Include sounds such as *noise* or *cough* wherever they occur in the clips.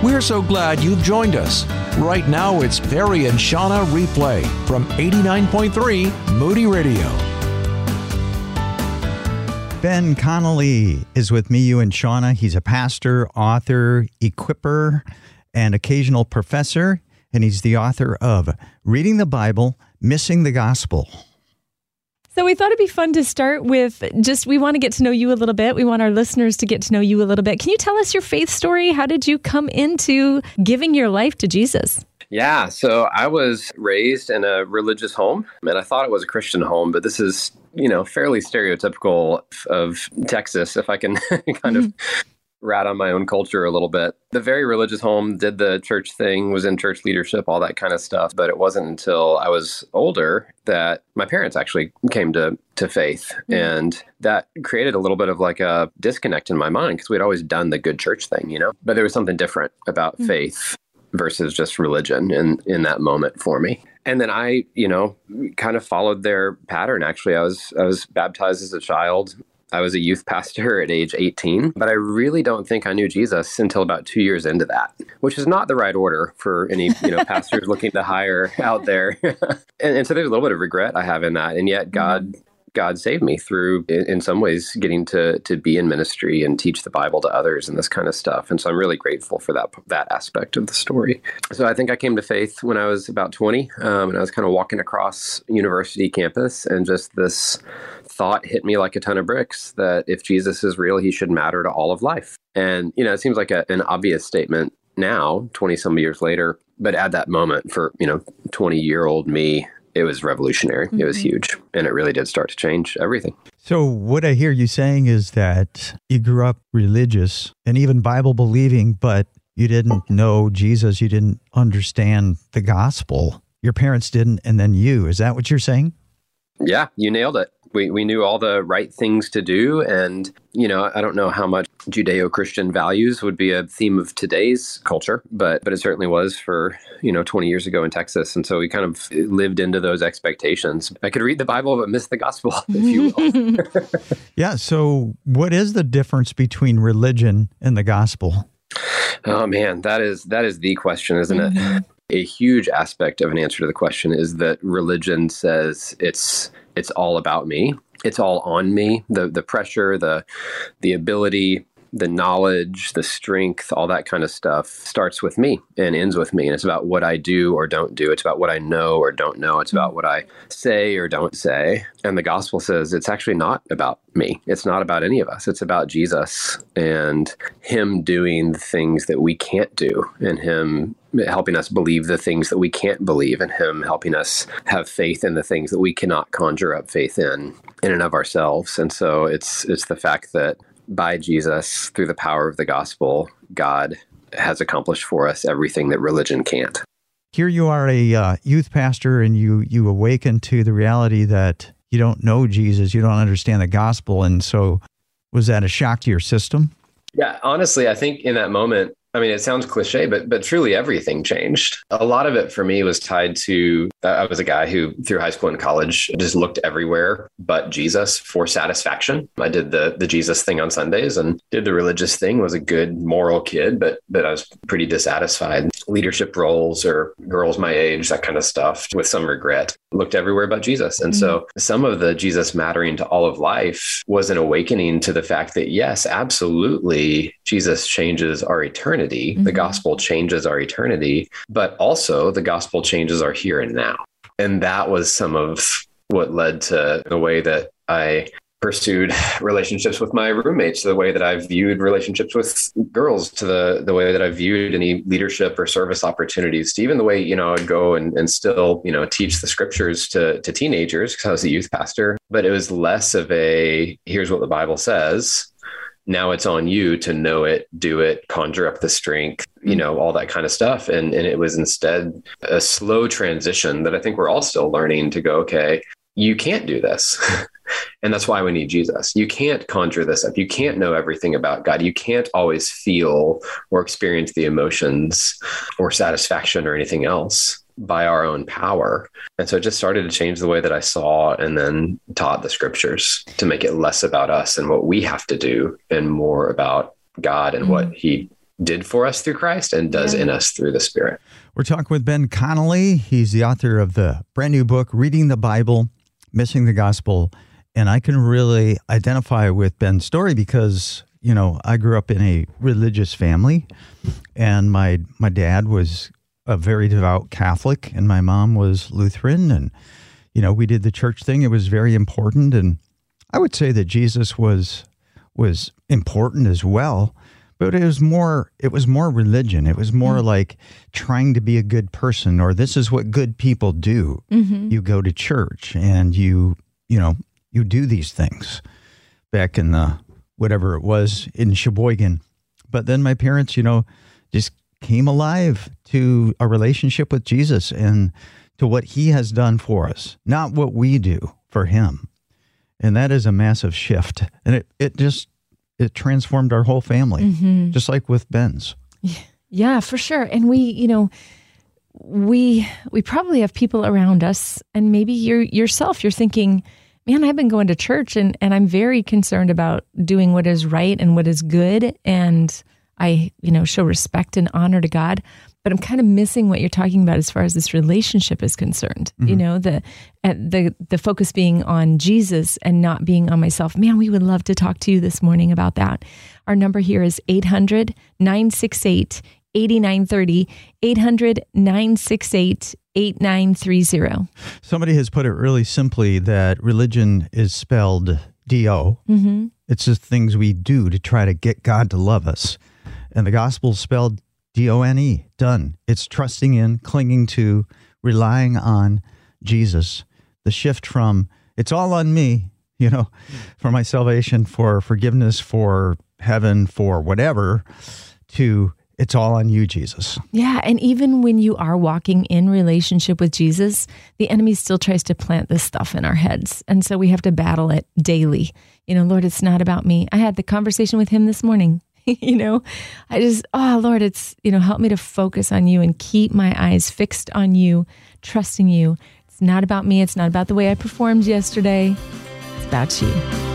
We're so glad you've joined us. Right now, it's Perry and Shauna Replay from 89.3 Moody Radio. Ben Connelly is with me, you and Shauna. He's a pastor, author, equiper, and occasional professor, and he's the author of Reading the Bible, Missing the Gospel. So we thought it'd be fun to start with just we want to get to know you a little bit. We want our listeners to get to know you a little bit. Can you tell us your faith story? How did you come into giving your life to Jesus? Yeah, so I was raised in a religious home and I thought it was a Christian home, but this is, you know, fairly stereotypical of Texas if I can *laughs* kind of mm-hmm. Rat on my own culture a little bit. The very religious home did the church thing, was in church leadership, all that kind of stuff. But it wasn't until I was older that my parents actually came to to faith, mm-hmm. and that created a little bit of like a disconnect in my mind because we'd always done the good church thing, you know. But there was something different about mm-hmm. faith versus just religion in in that moment for me and then I, you know, kind of followed their pattern. Actually, I was I was baptized as a child. I was a youth pastor at age 18, but I really don't think I knew Jesus until about two years into that, which is not the right order for any you know *laughs* pastors looking to hire out there. *laughs* and, and, so there's a little bit of regret I have in that, and yet God. Mm-hmm. God saved me through, in some ways, getting to to be in ministry and teach the Bible to others and this kind of stuff. And so I'm really grateful for that that aspect of the story. So I think I came to faith when I was about 20, um, and I was kind of walking across university campus, and just this thought hit me like a ton of bricks that if Jesus is real, he should matter to all of life. And, you know, it seems like a, an obvious statement now, 20 some years later. But at that moment, for, you know, 20 year old me, it was revolutionary. Mm-hmm. It was mm-hmm. huge. And it really did start to change everything. So, what I hear you saying is that you grew up religious and even Bible believing, but you didn't know Jesus. You didn't understand the gospel. Your parents didn't, and then you. Is that what you're saying? Yeah, you nailed it we, we knew all the right things to do. And, you know, I don't know how much Judeo Christian values would be a theme of today's culture, but, but it certainly was for, you know, 20 years ago in Texas. And so we kind of lived into those expectations. I could read the Bible, but miss the gospel, *laughs* if you will. *laughs* yeah. So, what is the difference between religion and the gospel? Oh man, that is that is the question, isn't it? Mm-hmm. A huge aspect of an answer to the question is that religion says it's it's all about me. It's all on me. The the pressure, the the ability, the knowledge, the strength, all that kind of stuff starts with me and ends with me. And it's about what I do or don't do. It's about what I know or don't know. It's about what I say or don't say. And the gospel says it's actually not about me. It's not about any of us. It's about Jesus and Him doing things that we can't do and Him helping us believe the things that we can't believe and him helping us have faith in the things that we cannot conjure up faith in in and of ourselves and so it's it's the fact that by Jesus through the power of the gospel God has accomplished for us everything that religion can't. Here you are a uh, youth pastor and you you awaken to the reality that you don't know Jesus you don't understand the gospel. And so was that a shock to your system? Yeah, honestly, I think in that moment, I mean, it sounds cliche, but but truly everything changed. A lot of it for me was tied to I was a guy who through high school and college just looked everywhere but Jesus for satisfaction. I did the the Jesus thing on Sundays and did the religious thing. Was a good moral kid, but but I was pretty dissatisfied. Leadership roles or girls my age, that kind of stuff, with some regret. Looked everywhere but Jesus, and mm-hmm. so some of the Jesus mattering to all of life was an awakening to the fact that yes, absolutely, Jesus changes our eternity eternity. Mm-hmm. The gospel changes our eternity, but also the gospel changes our here and now. And that was some of what led to the way that I pursued *laughs* relationships with my roommates, the way that I viewed relationships with girls, to the the way that I viewed any leadership or service opportunities, to even the way you know I'd go and, and still you know teach the scriptures to to teenagers because I was a youth pastor. But it was less of a here's what the Bible says now it's on you to know it, do it, conjure up the strength, you mm. know, all that kind of stuff. And and it was instead a slow transition that I think we're all still learning to go, okay, you can't do this. *laughs* and that's why we need Jesus. You can't conjure this up. You can't know everything about God. You can't always feel or experience the emotions or satisfaction or anything else by our own power. And so it just started to change the way that I saw and then taught the scriptures to make it less about us and what we have to do and more about God and mm-hmm. what he did for us through Christ and does Yeah. in us through the Spirit. We're talking with Ben Connelly. He's the author of the brand new book, Reading the Bible, Missing the Gospel. And I can really identify with Ben's story because, you know, I grew up in a religious family and my my dad was a very devout Catholic and my mom was Lutheran and you know, we did the church thing. It was very important and I would say that Jesus was was important as well, but it was more it was more religion. It was more mm. like trying to be a good person or this is what good people do. Mm-hmm. You go to church and you, you know, you do these things back in the whatever it was in Sheboygan. But then my parents, you know, just came alive to a relationship with Jesus and to what he has done for us, not what we do for him. And that is a massive shift. And it, it just it transformed our whole family, mm-hmm. just like with Ben's. Yeah, for sure. And we, you know, we we probably have people around us and maybe you yourself you're thinking, "Man, I've been going to church and and I'm very concerned about doing what is right and what is good and I, you know, show respect and honor to God." But I'm kind of missing what you're talking about as far as this relationship is concerned. You know, the the the focus being on Jesus and not being on myself. Man, we would love to talk to you this morning about that. Our number here is 800 968 8930, 800 968 8930. Somebody has put it really simply that religion is spelled D O. Mm-hmm. It's just things we do to try to get God to love us. And the gospel spelled D O N E, done. It's trusting in, clinging to, relying on Jesus. The shift from it's all on me, *laughs* you know, for my salvation, for forgiveness, for heaven, for whatever, to it's all on you, Jesus. Yeah. And even when you are walking in relationship with Jesus, the enemy still tries to plant this stuff in our heads. And so we have to battle it daily. You know, Lord, it's not about me. I had the conversation with him this morning. *laughs* you know, I just, oh, Lord, it's, you know, help me to focus on you and keep my eyes fixed on you, trusting you. It's not about me. It's not about the way I performed yesterday. It's about you.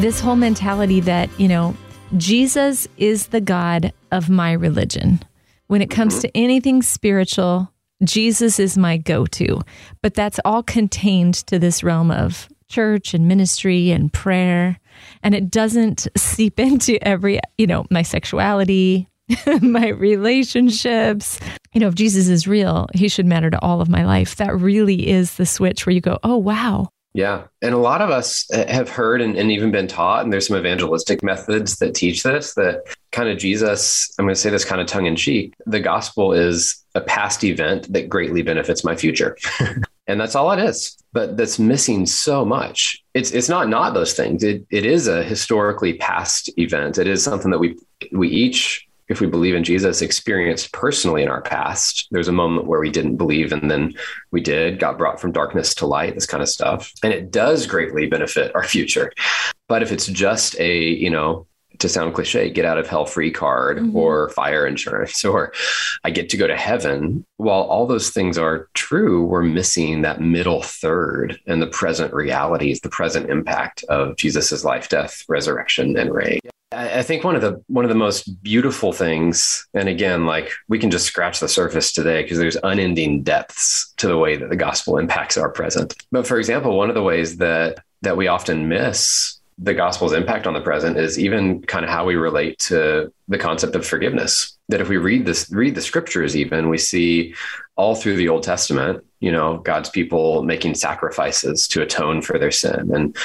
this whole mentality that, you know, Jesus is the God of my religion. When it comes mm-hmm. to anything spiritual, Jesus is my go to. But that's all contained to this realm of church and ministry and prayer. And it doesn't seep *laughs* into every, you know, my sexuality, *laughs* my relationships. You know, if Jesus is real, he should matter to all of my life. That really is the switch where you go, oh, wow, Yeah. And a lot of us eh, have heard and, and even been taught, and there's some evangelistic methods that teach this that kind of Jesus, I'm going to say this kind of tongue in cheek, the gospel is a past event that greatly benefits my future. *laughs* and that's all it is. But that's missing so much. It's it's not not those things. It it is a historically past event. It is something that we we each if we believe in Jesus, experienced personally in our past. There's a moment where we didn't believe and then we did, got brought from darkness to light, this kind of stuff. And it does greatly benefit our *laughs* future. But if it's just a, you know, to sound cliche, get out of hell free card mm-hmm. or fire insurance, or I get to go to heaven. While all those things are true, we're missing that middle third and the present realities, the present impact of Jesus's life, death, resurrection, and reign. I I think one of the one of the most beautiful things, and again, like we can just scratch the surface today because there's unending depths to the way that the gospel impacts our present. But for example, one of the ways that that we often miss the gospel's impact on the present is even kind of how we relate to the concept of forgiveness. That if we read this, read the scriptures, even we see all through the Old Testament, you know, God's people making sacrifices to atone for their sin, and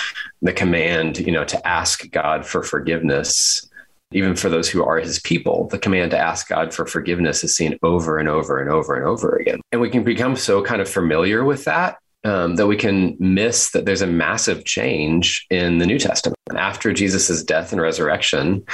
the command, you know, to ask God for forgiveness. Even for those who are his people, the command to ask God for forgiveness is seen over and over and over and over again. And we can become so kind of familiar with that um, that we can miss that there's a massive change in the New Testament. After Jesus' death and resurrection,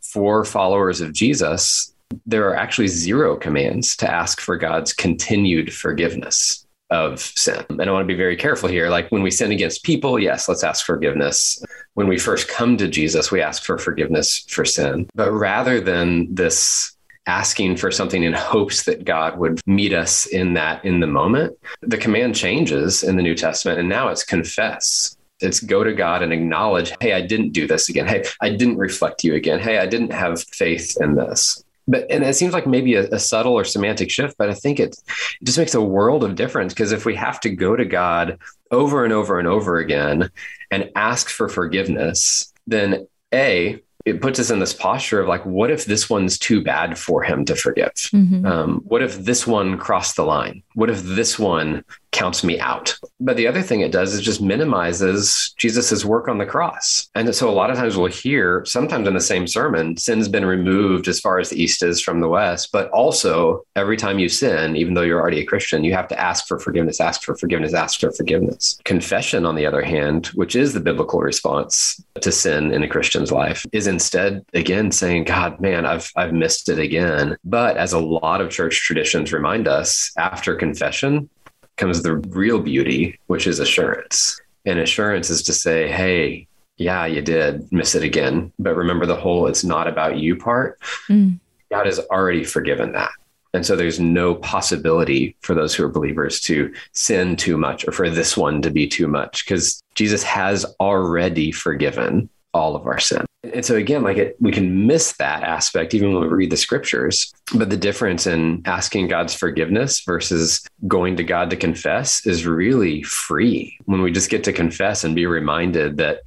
for followers of Jesus, there are actually zero commands to ask for God's continued forgiveness of sin. And I want to be very careful here. Like when we sin against people, yes, let's ask forgiveness. When we first come to Jesus, we ask for forgiveness for sin. But rather than this asking for something in hopes that God would meet us in that in the moment, the command changes in the New Testament and now it's confess. It's go to God and acknowledge, hey, I didn't do this again. Hey, I didn't reflect you again. Hey, I didn't have faith in this. But and it seems like maybe a, a subtle or semantic shift, but I think it, it just makes a world of difference because if we have to go to God over and over and over again and ask for forgiveness, then A, it puts us in this posture of like, what if this one's too bad for him to forgive? Mm-hmm. Um, what if this one crossed the line? What if this one counts me out? But the other thing it does is just minimizes Jesus's work on the cross. And so a lot of times we'll hear, sometimes in the same sermon, sin's been removed as far as the east is from the west. But also, every time you sin, even though you're already a Christian, you have to ask for forgiveness, ask for forgiveness, ask for forgiveness. Confession, on the other hand, which is the biblical response to sin in a Christian's life, is instead again saying, God, man, I've I've missed it again. But as a lot of church traditions remind us, after confession comes the real beauty, which is assurance. And assurance is to say, hey, yeah, you did miss it again. But remember the whole it's not about you part. Mm. God has already forgiven that. And so there's no possibility for those who are believers to sin too much or for this one to be too much because Jesus has already forgiven all of our sin. And so again, like it, we can miss that aspect even when we read the scriptures. But the difference in asking God's forgiveness versus going to God to confess is really free. When we just get to confess and be reminded that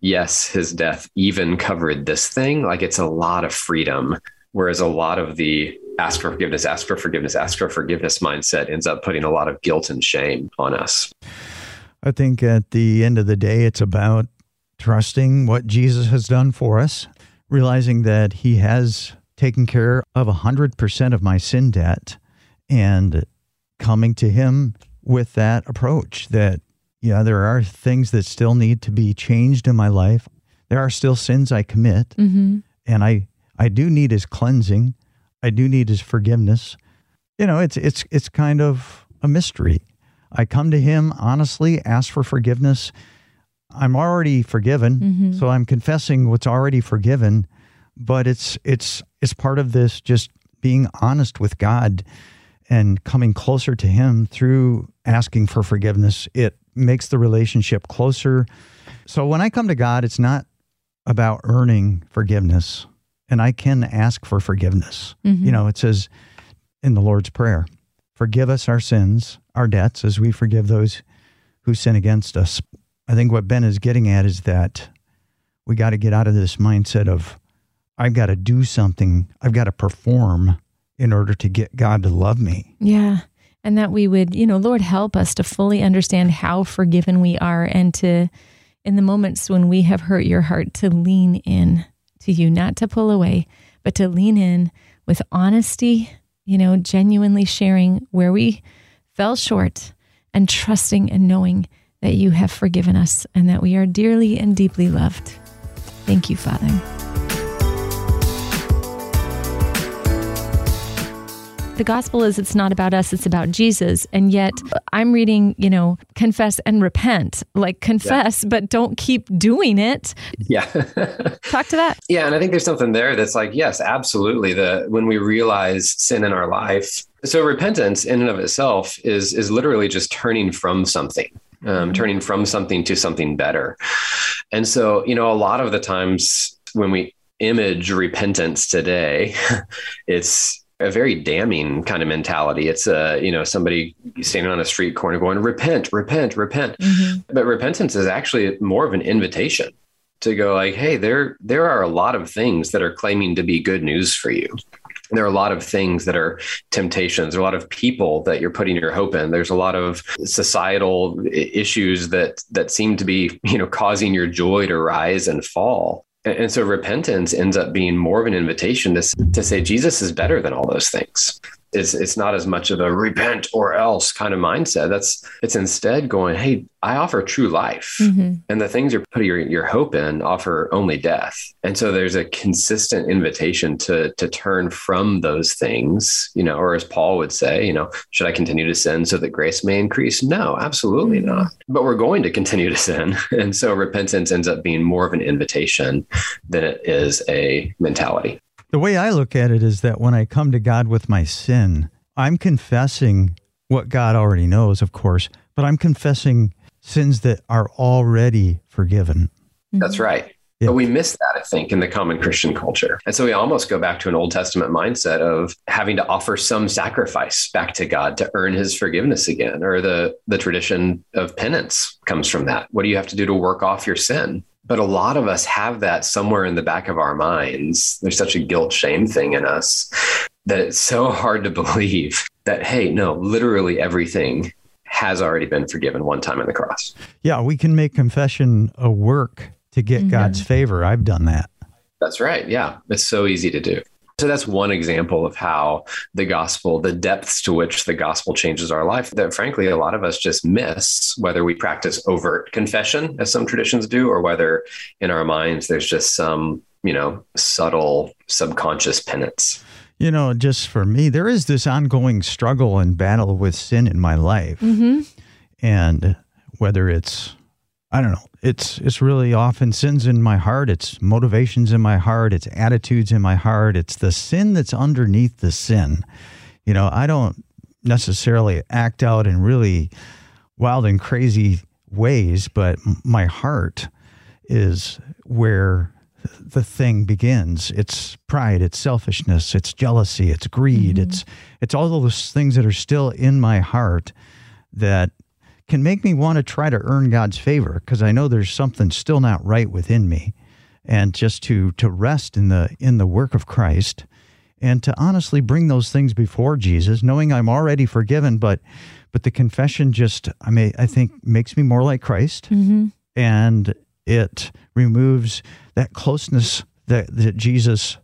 yes, his death even covered this thing, like it's a lot of freedom. Whereas a lot of the ask for forgiveness, ask for forgiveness, ask for forgiveness mindset ends up putting a lot of guilt and shame on us. I think at the end of the day, it's about trusting what Jesus has done for us, realizing that He has taken care of 100% of my sin debt, and coming to Him with that approach that, yeah, there are things that still need to be changed in my life. There are still sins I commit, mm-hmm. and I, I do need His cleansing. I do need His forgiveness. You know, it's it's it's kind of a mystery. I come to Him honestly, ask for forgiveness, I'm already forgiven, mm-hmm. so I'm confessing what's already forgiven. But it's it's it's part of this just being honest with God and coming closer to Him through asking for forgiveness. It makes the relationship closer. So when I come to God, it's not about earning forgiveness, and I can ask for forgiveness. Mm-hmm. You know, it says in the Lord's Prayer, "Forgive us our sins, our debts, as we forgive those who sin against us." I think what Ben is getting at is that we got to get out of this mindset of, I've got to do something, I've got to perform in order to get God to love me. Yeah. And that we would, you know, Lord, help us to fully understand how forgiven we are and to, in the moments when we have hurt your heart, to lean in to you, not to pull away, but to lean in with honesty, you know, genuinely sharing where we fell short and trusting and knowing that you have forgiven us and that we are dearly and deeply loved. Thank you, Father. the gospel is it's not about us, it's about Jesus. And yet I'm reading, you know, confess and repent. Like confess, yeah. but don't keep doing it. Yeah. *laughs* Talk to that. Yeah. And I think there's something there that's like, yes, absolutely. The when we realize sin in our life. So repentance in and of itself is is literally just turning from something um, mm-hmm. turning from something to something better. And so, you know, a lot of the times when we image repentance today, *laughs* it's a very damning kind of mentality. It's a, you know, somebody standing on a street corner going, repent, repent, repent. Mm-hmm. But repentance is actually more of an invitation to go like, hey, there there are a lot of things that are claiming to be good news for you there are a lot of things that are temptations. There are a lot of people that you're putting your hope in. There's a lot of societal issues that that seem to be, you know, causing your joy to rise and fall. And so repentance ends up being more of an invitation to, to say Jesus is better than all those things it's it's not as much of a repent or else kind of mindset. That's it's instead going, hey, I offer true life, mm-hmm. and the things you're putting your, your hope in offer only death. And so there's a consistent invitation to to turn from those things, you know, or as Paul would say, you know, should I continue to sin so that grace may increase? No, absolutely mm-hmm. not. But we're going to continue to sin, *laughs* and so repentance ends up being more of an invitation than it is a mentality. The way I look at it is that when I come to God with my sin, I'm confessing what God already knows, of course, but I'm confessing sins that are already forgiven. That's right. Yeah. But we miss that, I think, in the common Christian culture. And so we almost go back to an Old Testament mindset of having to offer some sacrifice back to God to earn his forgiveness again. Or the, the tradition of penance comes from that. What do you have to do to work off your sin? But a lot of us have that somewhere in the back of our minds. There's such a guilt shame thing in us that it's so hard to *laughs* believe that, hey, no, literally everything has already been forgiven one time on the cross. Yeah, we can make confession a work to get Mhm. God's favor. I've done that. That's right. Yeah. It's so easy to do. So that's one example of how the gospel, the depths to which the gospel changes our life, that frankly, a lot of us just miss, whether we practice overt confession, as some traditions do, or whether in our minds there's just some, you know, subtle subconscious penance. You know, just for me, there is this ongoing struggle and battle with sin in my life. Mm-hmm. And whether it's I don't know, it's it's really often sins in my heart, it's motivations in my heart, it's attitudes in my heart, it's the sin that's underneath the sin. You know, I don't necessarily act out in really wild and crazy ways, but my heart is where the thing begins. It's pride, it's selfishness, it's jealousy, it's greed, mm-hmm. it's it's all those things that are still in my heart that can make me want to try to earn God's favor because I know there's something still not right within me. And just to to rest in the in the work of Christ and to honestly bring those things before Jesus, knowing I'm already forgiven, but but the confession just I may I think makes me more like Christ Mm-hmm. and it removes that closeness that, that Jesus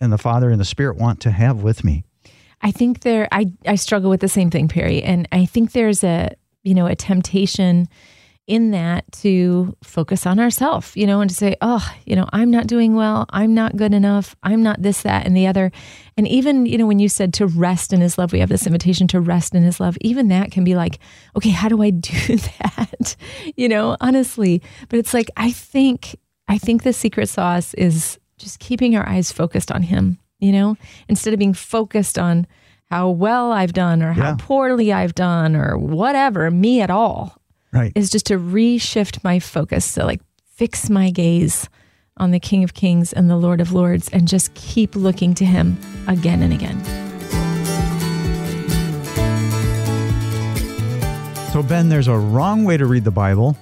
and the Father and the Spirit want to have with me. I think there I I struggle with the same thing, Perry, and I think there's a you know a temptation in that to focus on ourselves, you know, and to say, oh, you know, I'm not doing well, I'm not good enough, I'm not this, that, and the other. And even, you know, when you said to rest in his love, we have this invitation to rest in his love. Even that can be like, okay, how do I do *laughs* that? you know, honestly. But it's like, I think, I think the secret sauce is just keeping our eyes focused on him, you know, instead of being focused on how well I've done or how Yeah. poorly I've done or whatever, me at all Right. is just to reshift my focus to like fix my gaze on the King of Kings and the Lord of Lords and just keep looking to him again and again. So, Ben, there's a wrong way to read the Bible,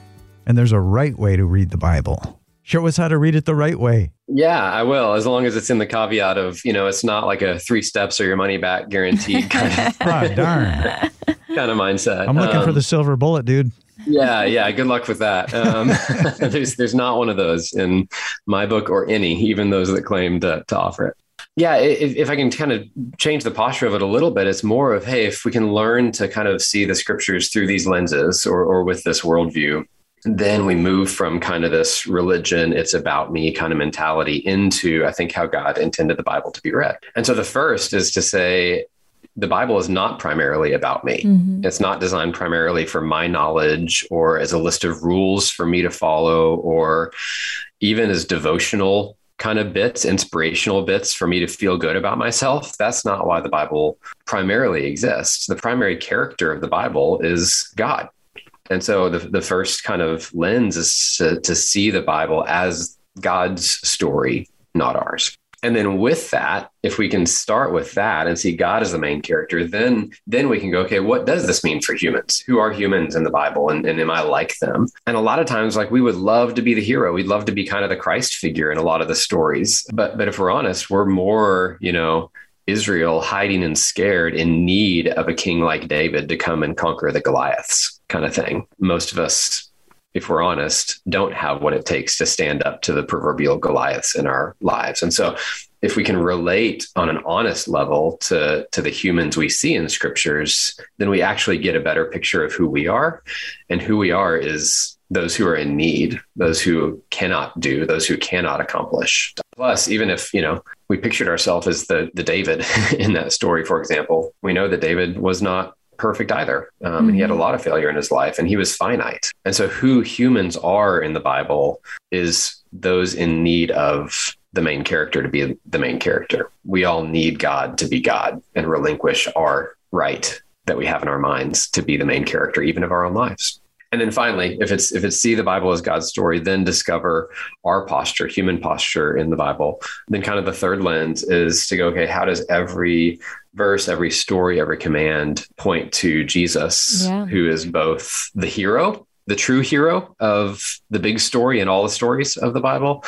and there's a right way to read the Bible. Show us how to read it the right way. Yeah, I will, as long as it's in the caveat of, you know, it's not like a three steps or your money back guaranteed *laughs* kind of, *laughs* Ah, darn. *laughs* kind of mindset. I'm looking for Um, the silver bullet, dude. Yeah, yeah. Good luck with that. Um, there's there's not one of those in my book or any, even those that claim to, to offer it. Yeah, if, if I can kind of change the posture of it a little bit, it's more of hey, if we can learn to kind of see the scriptures through these lenses or or with this worldview, then we move from kind of this religion, it's about me kind of mentality into I think how God intended the Bible to be read. And so the first is to say the Bible is not primarily about me. Mhm. It's not designed primarily for my knowledge or as a list of rules for me to follow or even as devotional kind of bits, inspirational bits for me to feel good about myself. That's not why the Bible primarily exists. The primary character of the Bible is God. And so the, the first kind of lens is to, to see the Bible as God's story, not ours. And then with that, if we can start with that and see God as the main character, then then we can go, okay, what does this mean for humans? Who are humans in the Bible? And, and am I like them? And a lot of times, like we would love to be the hero. We'd love to be kind of the Christ figure in a lot of the stories. But but if we're honest, we're more, you know, Israel hiding and scared in need of a king like David to come and conquer the Goliaths kind of thing. Most of us, if we're honest, don't have what it takes to stand up to the proverbial Goliaths in our lives. And so if we can relate on an honest level to, to the humans we see in scriptures, then we actually get a better picture of who we are. And who we are is those who are in need, those who cannot do, those who cannot accomplish. Plus, even if, you know, we pictured ourselves as the the David *laughs* in that story, for example, we know that David was not perfect either. Um, and he had a lot of failure in his life and he was finite. And so who humans are in the Bible is those in need of the main character to be the main character. We all need God to be God and relinquish our right that we have in our minds to be the main character, even of our own lives. And then finally, if it's if it's see the Bible as God's story, then discover our posture, human posture in the Bible. Then kind of the third lens is to go, okay, how does every verse, every story, every command point to Jesus, yeah. who is both the hero the true hero of the big story and all the stories of the Bible,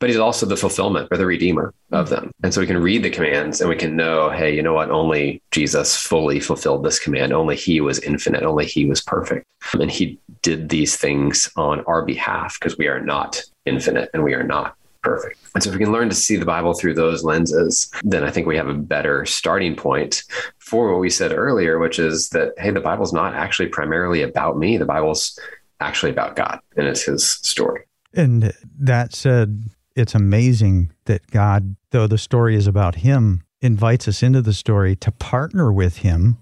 but he's also the fulfillment or the redeemer of them. And so we can read the commands and we can know, hey, you know what? Only Jesus fully fulfilled this command. Only he was infinite. Only he was perfect. And he did these things on our behalf because we are not infinite and we are not perfect. And so if we can learn to see the Bible through those lenses, then I think we have a better starting point for what we said earlier, which is that, hey, the Bible's not actually primarily about me. The Bible's actually about God and it's his story. And that said, it's amazing that God, though the story is about him, invites us into the story to partner with him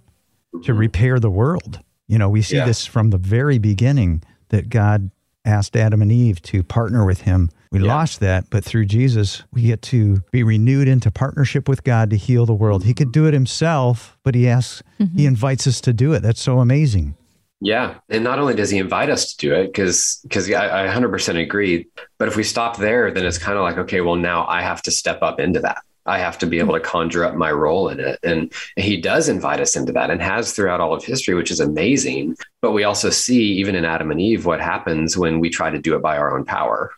to mm-hmm. repair the world. You know, we see yeah. this from the very beginning that God asked Adam and Eve to partner with him. We yeah. lost that, but through Jesus, we get to be renewed into partnership with God to heal the world. He could do it himself, but he asks, mm-hmm. he invites us to do it. That's so amazing. Yeah, and not only does he invite us to do it, because because I, I 100% agree. But if we stop there, then it's kind of like, okay, well now I have to step up into that. I have to be able to conjure up my role in it. And he does invite us into that and has throughout all of history, which is amazing. But we also see, even in Adam and Eve, what happens when we try to do it by our own power.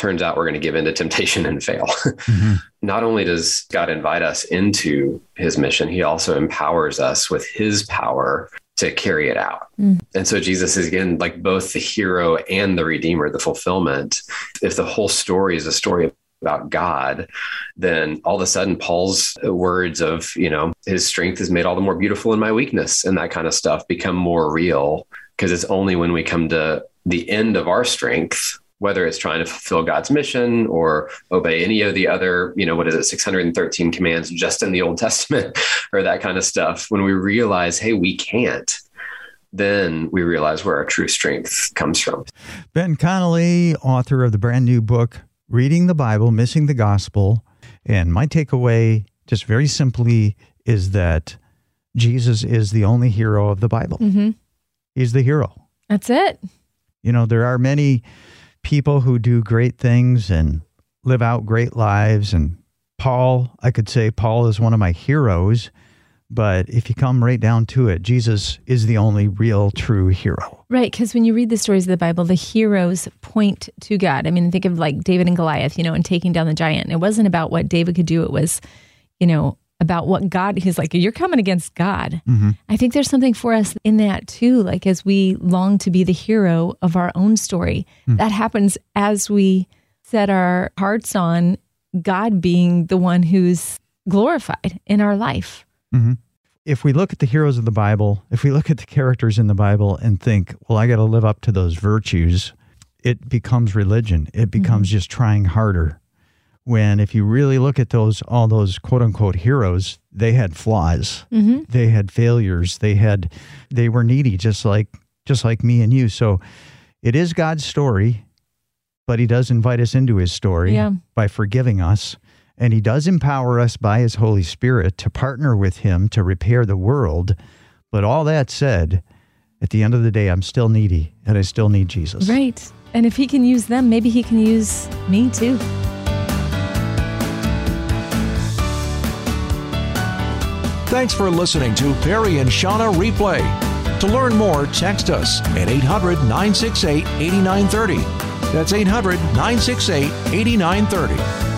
Turns out we're going to give in to temptation and fail. *laughs* Mm-hmm. Not only does God invite us into his mission, he also empowers us with his power to carry it out. Mm. And so Jesus is again like both the hero and the redeemer, the fulfillment. If the whole story is a story about God, then all of a sudden Paul's words of, you know, his strength is made all the more beautiful in my weakness and that kind of stuff become more real because it's only when we come to the end of our strength whether it's trying to fulfill God's mission or obey any of the other, you know, what is it, 613 commands just in the Old Testament *laughs* or that kind of stuff, when we realize, hey, we can't, then we realize where our true strength comes from. Ben Connelly, author of the brand new book, reading the Bible, missing the gospel. And my takeaway, just very simply, is that Jesus is the only hero of the Bible. Mm-hmm. He's the hero. That's it. You know, there are many people who do great things and live out great lives. And Paul, I could say Paul is one of my heroes but if you come right down to it, Jesus is the only real true hero. Right. Because when you read the stories of the Bible, the heroes point to God. I mean, think of like David and Goliath, you know, and taking down the giant. It wasn't about what David could do, it was, you know, about what God, he's like, you're coming against God. Mm-hmm. I think there's something for us in that too. Like as we long to be the hero of our own story, mm-hmm. that happens as we set our hearts on God being the one who's glorified in our life. Mm-hmm. If we look at the heroes of the Bible, if we look at the characters in the Bible and think, well, I got to live up to those virtues, it becomes religion. It becomes mm-hmm. just trying harder. When if you really look at those, all those quote unquote heroes, they had flaws, mm-hmm. they had failures, they had, they were needy, just like, just like me and you. So it is God's story, but He does invite us into His story yeah. by forgiving us. And he does empower us by his Holy Spirit to partner with him to repair the world. But all that said, at the end of the day, I'm still needy and I still need Jesus. Right. And if he can use them, maybe he can use me too. Thanks for listening to Perry and Shauna Replay. To learn more, text us at 800 968 8930. That's 800 968 8930